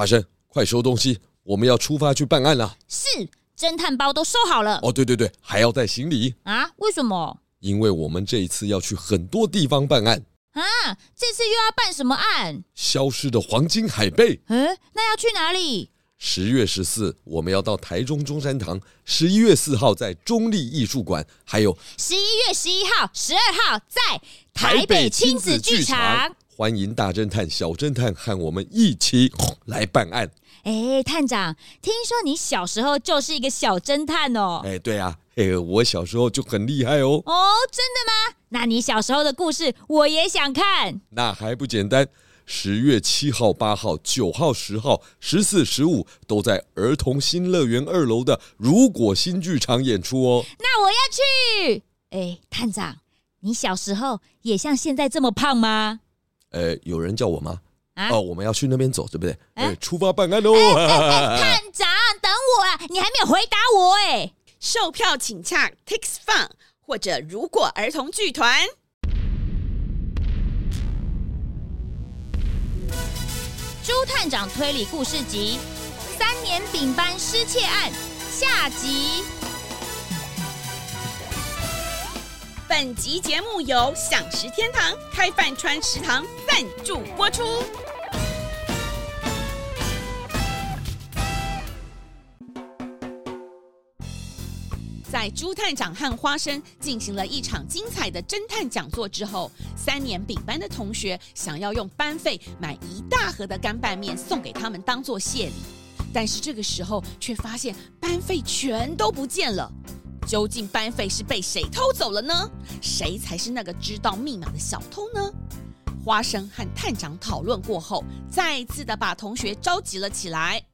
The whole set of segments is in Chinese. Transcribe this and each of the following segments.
花生，快收东西，我们要出发去办案了。是，侦探包都收好了。哦，对对对，还要带行李啊？为什么？因为我们这一次要去很多地方办案啊！这次又要办什么案？消失的黄金海贝。嗯，那要去哪里？十月十四，我们要到台中中山堂；十一月四号在中立艺术馆，还有十一月十一号、十二号在台北亲子剧场。欢迎大侦探、小侦探和我们一起来办案。哎，探长，听说你小时候就是一个小侦探哦。哎，对啊，哎，我小时候就很厉害哦。哦，真的吗？那你小时候的故事我也想看。那还不简单？十月七号、八号、九号、十号、十四、十五都在儿童新乐园二楼的如果新剧场演出哦。那我要去。哎，探长，你小时候也像现在这么胖吗？呃，有人叫我吗？啊、哦，我们要去那边走，对不对？哎、呃，出发办案喽！哎哎哎、探长，等我啊！你还没有回答我哎。售票请洽 Tix Fun 或者如果儿童剧团。朱探长推理故事集《三年丙班失窃案》下集。本集节目由享食天堂开饭川食堂赞助播出。在朱探长和花生进行了一场精彩的侦探讲座之后，三年丙班的同学想要用班费买一大盒的干拌面送给他们当做谢礼，但是这个时候却发现班费全都不见了。究竟班费是被谁偷走了呢？谁才是那个知道密码的小偷呢？花生和探长讨论过后，再次的把同学召集了起来。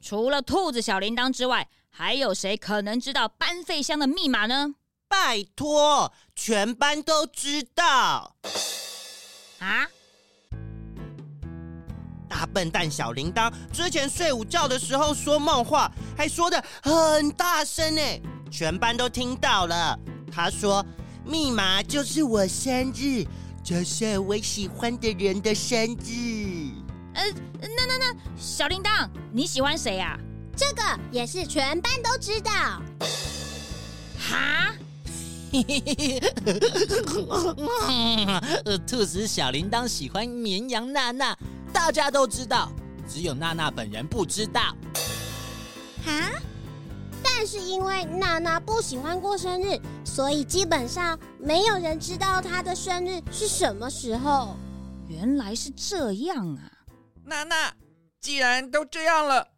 除了兔子小铃铛之外，还有谁可能知道班费箱的密码呢？拜托，全班都知道。啊？大笨蛋小铃铛之前睡午觉的时候说梦话，还说的很大声呢，全班都听到了。他说密码就是我生日，就是我喜欢的人的生日。呃，那那那，小铃铛，你喜欢谁呀？这个也是全班都知道。哈？兔子小铃铛喜欢绵羊娜娜。大家都知道，只有娜娜本人不知道。哈？但是因为娜娜不喜欢过生日，所以基本上没有人知道她的生日是什么时候。原来是这样啊！娜娜，既然都这样了，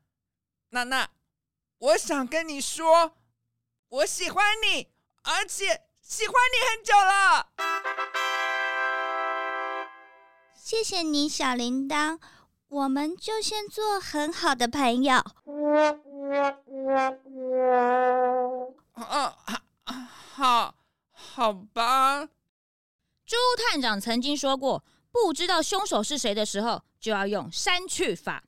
娜娜，我想跟你说，我喜欢你，而且喜欢你很久了。谢谢你，小铃铛，我们就先做很好的朋友。啊，好，好吧。朱探长曾经说过，不知道凶手是谁的时候，就要用删去法。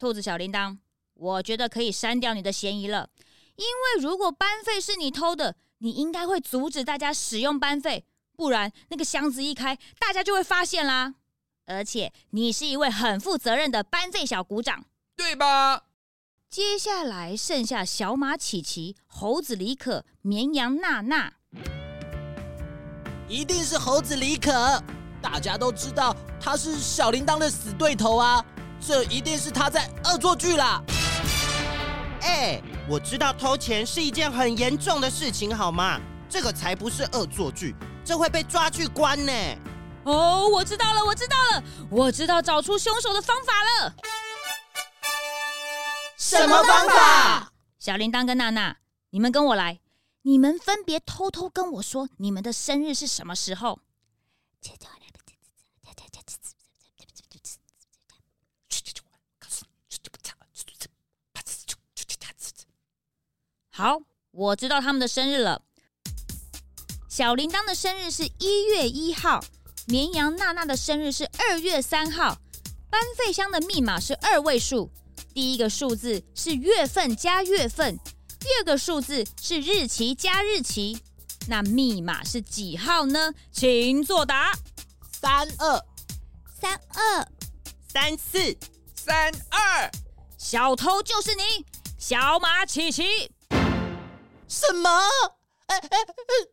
兔子小铃铛，我觉得可以删掉你的嫌疑了，因为如果班费是你偷的，你应该会阻止大家使用班费，不然那个箱子一开，大家就会发现啦。而且你是一位很负责任的班费小股长，对吧？接下来剩下小马琪琪、猴子李可、绵羊娜娜，一定是猴子李可。大家都知道他是小铃铛的死对头啊，这一定是他在恶作剧啦。哎，我知道偷钱是一件很严重的事情，好吗？这个才不是恶作剧，这会被抓去关呢。哦，我知道了，我知道了，我知道找出凶手的方法了。什么方法？小铃铛跟娜娜，你们跟我来，你们分别偷偷跟我说你们的生日是什么时候。好，我知道他们的生日了。小铃铛的生日是一月一号。绵羊娜娜的生日是二月三号，班费箱的密码是二位数，第一个数字是月份加月份，第二个数字是日期加日期。那密码是几号呢？请作答。三二三二三四三二，小偷就是你，小马琪琪。什么？哎哎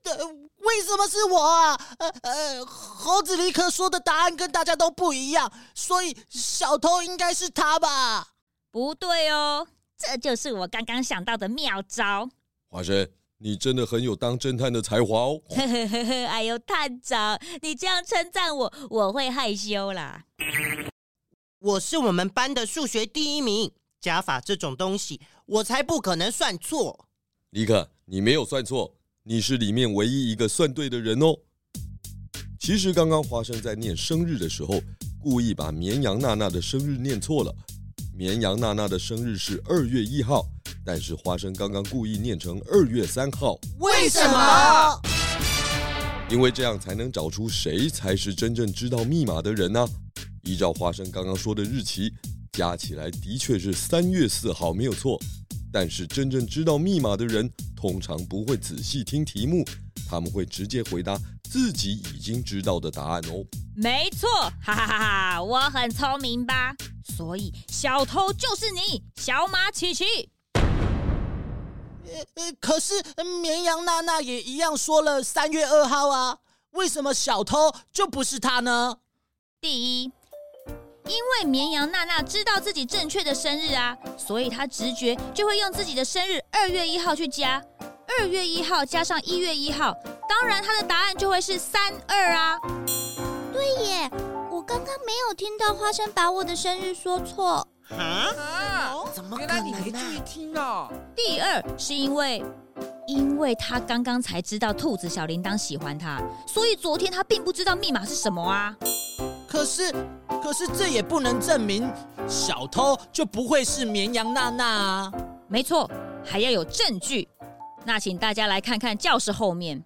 呃，为什么是我啊？呃呃，猴子立刻说的答案跟大家都不一样，所以小偷应该是他吧？不对哦，这就是我刚刚想到的妙招。华生，你真的很有当侦探的才华哦。呵呵呵呵，哎呦，探长，你这样称赞我，我会害羞啦。我是我们班的数学第一名，加法这种东西，我才不可能算错。尼克，你没有算错。你是里面唯一一个算对的人哦。其实刚刚花生在念生日的时候，故意把绵羊娜娜的生日念错了。绵羊娜娜的生日是二月一号，但是花生刚刚故意念成二月三号。为什么？因为这样才能找出谁才是真正知道密码的人呢？依照花生刚刚说的日期，加起来的确是三月四号，没有错。但是真正知道密码的人，通常不会仔细听题目，他们会直接回答自己已经知道的答案哦。没错，哈哈哈哈，我很聪明吧？所以小偷就是你，小马琪琪。呃，可是绵羊娜娜也一样说了三月二号啊，为什么小偷就不是他呢？第一。因为绵羊娜娜知道自己正确的生日啊，所以她直觉就会用自己的生日二月一号去加，二月一号加上一月一号，当然她的答案就会是三二啊。对耶，我刚刚没有听到花生把我的生日说错。啊？怎么原来你没注意听哦。第二是因为，因为他刚刚才知道兔子小铃铛喜欢他，所以昨天他并不知道密码是什么啊。可是，可是这也不能证明小偷就不会是绵羊娜娜啊。没错，还要有证据。那请大家来看看教室后面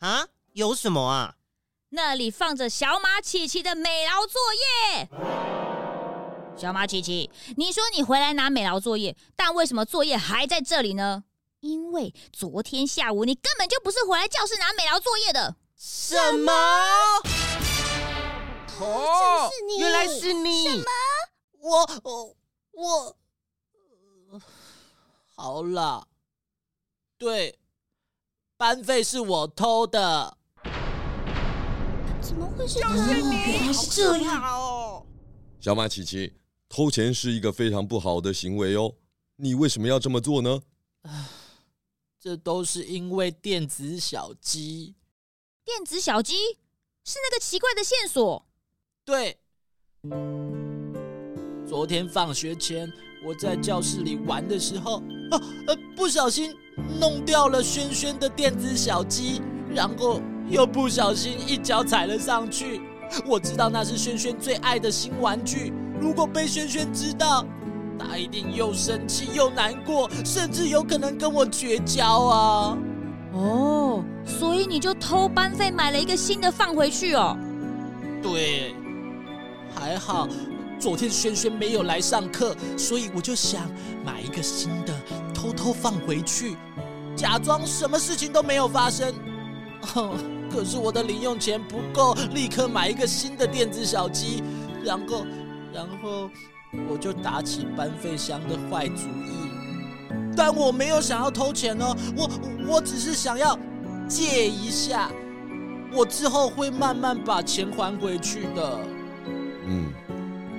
啊，有什么啊？那里放着小马琪琪的美劳作业。小马琪琪，你说你回来拿美劳作业，但为什么作业还在这里呢？因为昨天下午你根本就不是回来教室拿美劳作业的。什么？哦，原来是你！什么？我我我，好了，对，班费是我偷的。怎么会是你？原来是这样哦。小马琪琪，偷钱是一个非常不好的行为哦。你为什么要这么做呢？这都是因为电子小鸡。电子小鸡是那个奇怪的线索。对，昨天放学前我在教室里玩的时候，啊呃，不小心弄掉了轩轩的电子小鸡，然后又不小心一脚踩了上去。我知道那是轩轩最爱的新玩具，如果被轩轩知道，他一定又生气又难过，甚至有可能跟我绝交啊！哦，所以你就偷班费买了一个新的放回去哦？对。还好，昨天轩轩没有来上课，所以我就想买一个新的，偷偷放回去，假装什么事情都没有发生。哦，可是我的零用钱不够，立刻买一个新的电子小鸡，然后，然后我就打起班费箱的坏主意。但我没有想要偷钱哦，我我只是想要借一下，我之后会慢慢把钱还回去的。嗯，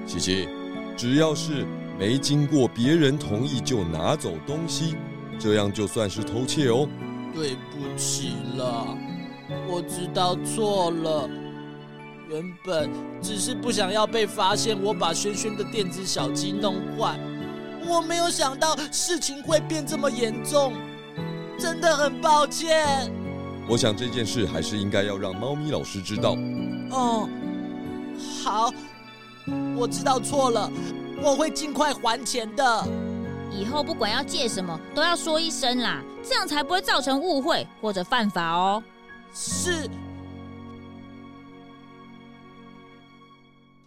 琪琪，只要是没经过别人同意就拿走东西，这样就算是偷窃哦。对不起了，我知道错了。原本只是不想要被发现我把轩轩的电子小鸡弄坏，我没有想到事情会变这么严重，真的很抱歉。我想这件事还是应该要让猫咪老师知道。哦，好。我知道错了，我会尽快还钱的。以后不管要借什么，都要说一声啦，这样才不会造成误会或者犯法哦。是。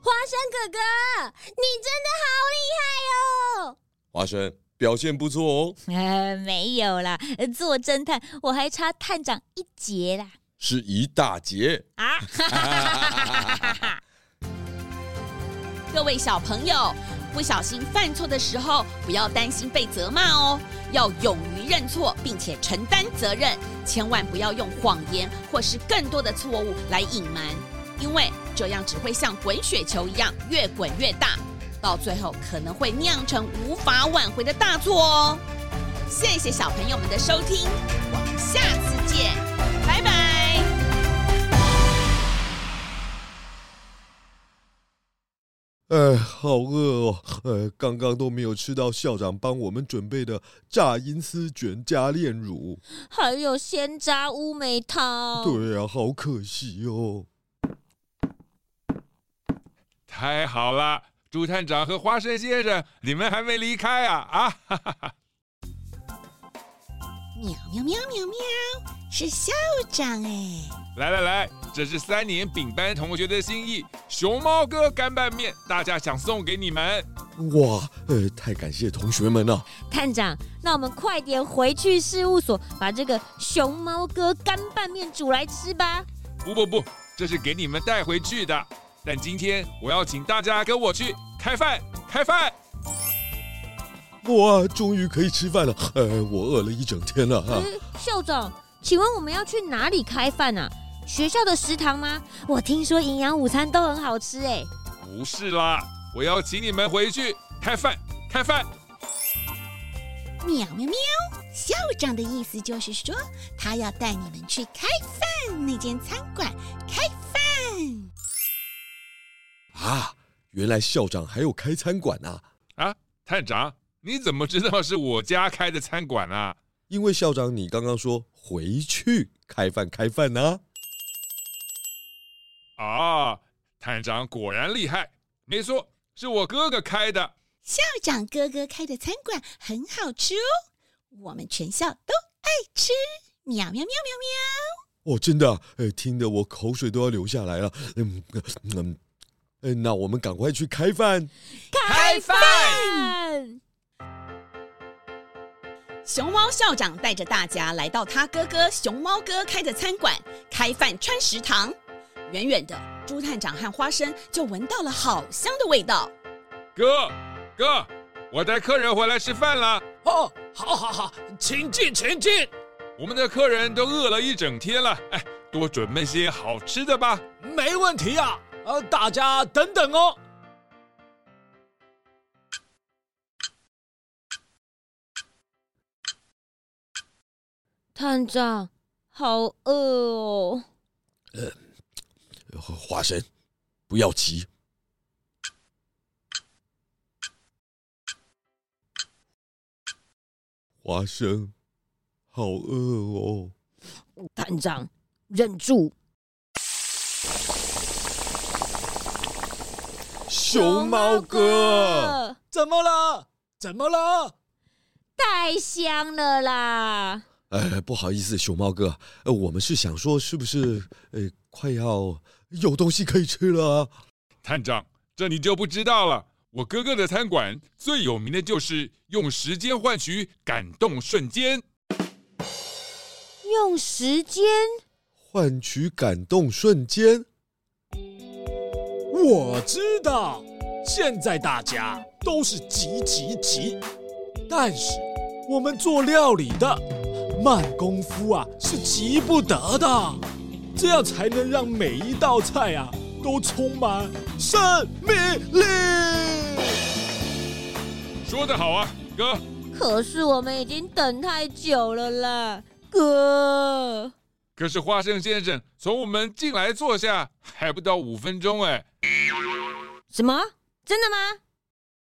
花生哥哥，你真的好厉害哦！花生表现不错哦。呃，没有啦，做侦探我还差探长一截啦。是一大截啊！各位小朋友，不小心犯错的时候，不要担心被责骂哦，要勇于认错，并且承担责任，千万不要用谎言或是更多的错误来隐瞒，因为这样只会像滚雪球一样越滚越大，到最后可能会酿成无法挽回的大错哦。谢谢小朋友们的收听，我们下次哎，好饿哦！哎，刚刚都没有吃到校长帮我们准备的炸银丝卷加炼乳，还有鲜榨乌梅汤。对啊，好可惜哦。太好了，朱探长和花生先生，你们还没离开啊？啊！哈哈哈。喵喵喵喵喵，是校长哎！来来来，这是三年丙班同学的心意，熊猫哥干拌面，大家想送给你们。哇，呃，太感谢同学们了。探长，那我们快点回去事务所，把这个熊猫哥干拌面煮来吃吧。不不不，这是给你们带回去的。但今天我要请大家跟我去开饭，开饭。哇，终于可以吃饭了！呃，我饿了一整天了哈。校长，请问我们要去哪里开饭啊？学校的食堂吗？我听说营养午餐都很好吃哎。不是啦，我要请你们回去开饭，开饭。喵喵喵！校长的意思就是说，他要带你们去开饭那间餐馆开饭。啊，原来校长还有开餐馆啊！啊，探长。你怎么知道是我家开的餐馆啊？因为校长，你刚刚说回去开饭开饭呢。啊，探长果然厉害，没错，是我哥哥开的。校长哥哥开的餐馆很好吃哦，我们全校都爱吃。喵喵喵喵喵！哦，真的啊，哎，听得我口水都要流下来了。嗯嗯，嗯，那我们赶快去开饭，开饭。熊猫校长带着大家来到他哥哥熊猫哥开的餐馆开饭川食堂。远远的，朱探长和花生就闻到了好香的味道。哥，哥，我带客人回来吃饭了。哦，好，好，好，请进，请进。我们的客人都饿了一整天了，哎，多准备些好吃的吧。没问题啊，呃，大家等等哦。探长，好饿哦。呃，花生，不要急。花生，好饿哦。探长，忍住。熊猫哥，怎么了？怎么了？太香了啦！呃，不好意思，熊猫哥，呃，我们是想说，是不是呃，快要有东西可以吃了？探长，这你就不知道了。我哥哥的餐馆最有名的就是用时间换取感动瞬间。用时间换取感动瞬间？我知道，现在大家都是急急急，但是我们做料理的。慢功夫啊，是急不得的，这样才能让每一道菜啊都充满生命力。说得好啊，哥。可是我们已经等太久了啦，哥。可是花生先生从我们进来坐下还不到五分钟哎。什么？真的吗？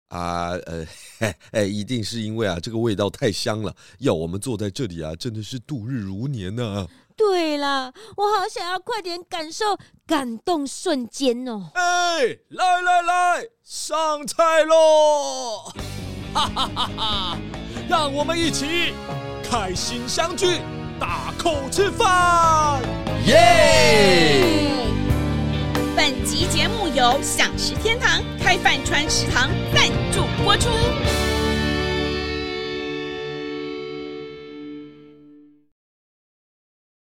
啊，呃，嘿，嘿，一定是因为啊，这个味道太香了，要我们坐在这里啊，真的是度日如年呢、啊。对啦，我好想要快点感受感动瞬间哦。哎，来来来，上菜喽！哈哈哈哈，让我们一起开心相聚，大口吃饭，耶！本集节目由享食天堂开饭川食堂赞助播出。